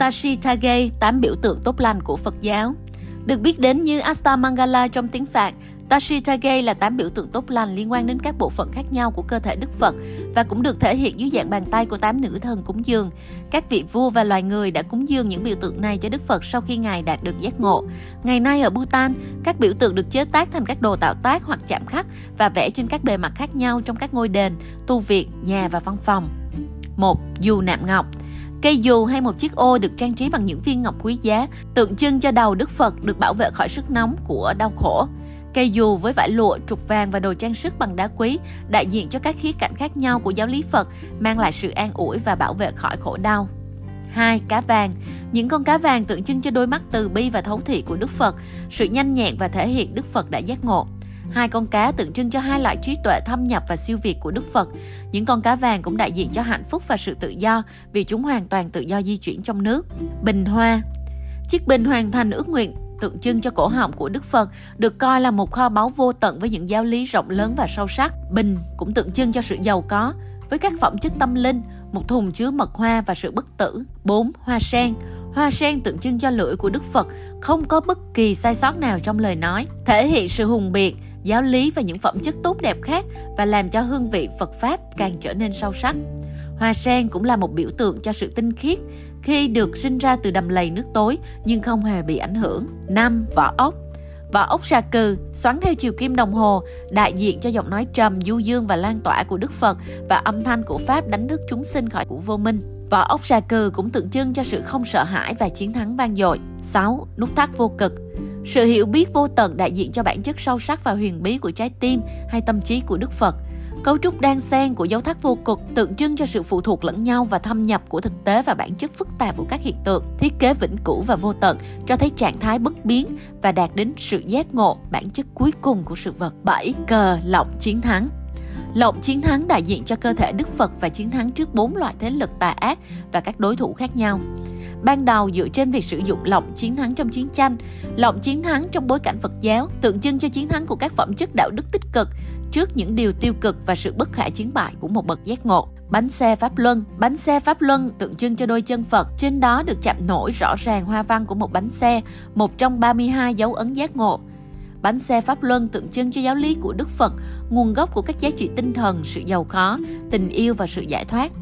Tashitage, tám biểu tượng tốt lành của Phật giáo. Được biết đến như Astamangala trong tiếng Phạn, Tashitage là tám biểu tượng tốt lành liên quan đến các bộ phận khác nhau của cơ thể Đức Phật và cũng được thể hiện dưới dạng bàn tay của tám nữ thần cúng dường. Các vị vua và loài người đã cúng dường những biểu tượng này cho Đức Phật sau khi Ngài đạt được giác ngộ. Ngày nay ở Bhutan, các biểu tượng được chế tác thành các đồ tạo tác hoặc chạm khắc và vẽ trên các bề mặt khác nhau trong các ngôi đền, tu viện, nhà và văn phòng. 1. Dù nạm ngọc Cây dù hay một chiếc ô được trang trí bằng những viên ngọc quý giá, tượng trưng cho đầu Đức Phật được bảo vệ khỏi sức nóng của đau khổ. Cây dù với vải lụa, trục vàng và đồ trang sức bằng đá quý đại diện cho các khía cạnh khác nhau của giáo lý Phật, mang lại sự an ủi và bảo vệ khỏi khổ đau. 2. Cá vàng Những con cá vàng tượng trưng cho đôi mắt từ bi và thấu thị của Đức Phật, sự nhanh nhẹn và thể hiện Đức Phật đã giác ngộ. Hai con cá tượng trưng cho hai loại trí tuệ thâm nhập và siêu việt của Đức Phật. Những con cá vàng cũng đại diện cho hạnh phúc và sự tự do vì chúng hoàn toàn tự do di chuyển trong nước. Bình hoa Chiếc bình hoàn thành ước nguyện tượng trưng cho cổ họng của Đức Phật, được coi là một kho báu vô tận với những giáo lý rộng lớn và sâu sắc. Bình cũng tượng trưng cho sự giàu có, với các phẩm chất tâm linh, một thùng chứa mật hoa và sự bất tử. 4. Hoa sen Hoa sen tượng trưng cho lưỡi của Đức Phật, không có bất kỳ sai sót nào trong lời nói, thể hiện sự hùng biện, giáo lý và những phẩm chất tốt đẹp khác và làm cho hương vị Phật Pháp càng trở nên sâu sắc. Hoa sen cũng là một biểu tượng cho sự tinh khiết khi được sinh ra từ đầm lầy nước tối nhưng không hề bị ảnh hưởng. 5. Vỏ ốc Vỏ ốc xà cừ xoắn theo chiều kim đồng hồ, đại diện cho giọng nói trầm, du dương và lan tỏa của Đức Phật và âm thanh của Pháp đánh thức chúng sinh khỏi của vô minh. Vỏ ốc xà cừ cũng tượng trưng cho sự không sợ hãi và chiến thắng vang dội. 6. Nút thắt vô cực sự hiểu biết vô tận đại diện cho bản chất sâu sắc và huyền bí của trái tim hay tâm trí của Đức Phật – Cấu trúc đan xen của dấu thắt vô cực tượng trưng cho sự phụ thuộc lẫn nhau và thâm nhập của thực tế và bản chất phức tạp của các hiện tượng. Thiết kế vĩnh cửu và vô tận cho thấy trạng thái bất biến và đạt đến sự giác ngộ, bản chất cuối cùng của sự vật. 7. Cờ lọng chiến thắng Lộng chiến thắng đại diện cho cơ thể Đức Phật và chiến thắng trước bốn loại thế lực tà ác và các đối thủ khác nhau. Ban đầu dựa trên việc sử dụng lộng chiến thắng trong chiến tranh, lộng chiến thắng trong bối cảnh Phật giáo tượng trưng cho chiến thắng của các phẩm chất đạo đức tích cực trước những điều tiêu cực và sự bất khả chiến bại của một bậc giác ngộ. Bánh xe Pháp Luân Bánh xe Pháp Luân tượng trưng cho đôi chân Phật, trên đó được chạm nổi rõ ràng hoa văn của một bánh xe, một trong 32 dấu ấn giác ngộ. Bánh xe Pháp Luân tượng trưng cho giáo lý của Đức Phật, nguồn gốc của các giá trị tinh thần, sự giàu có, tình yêu và sự giải thoát.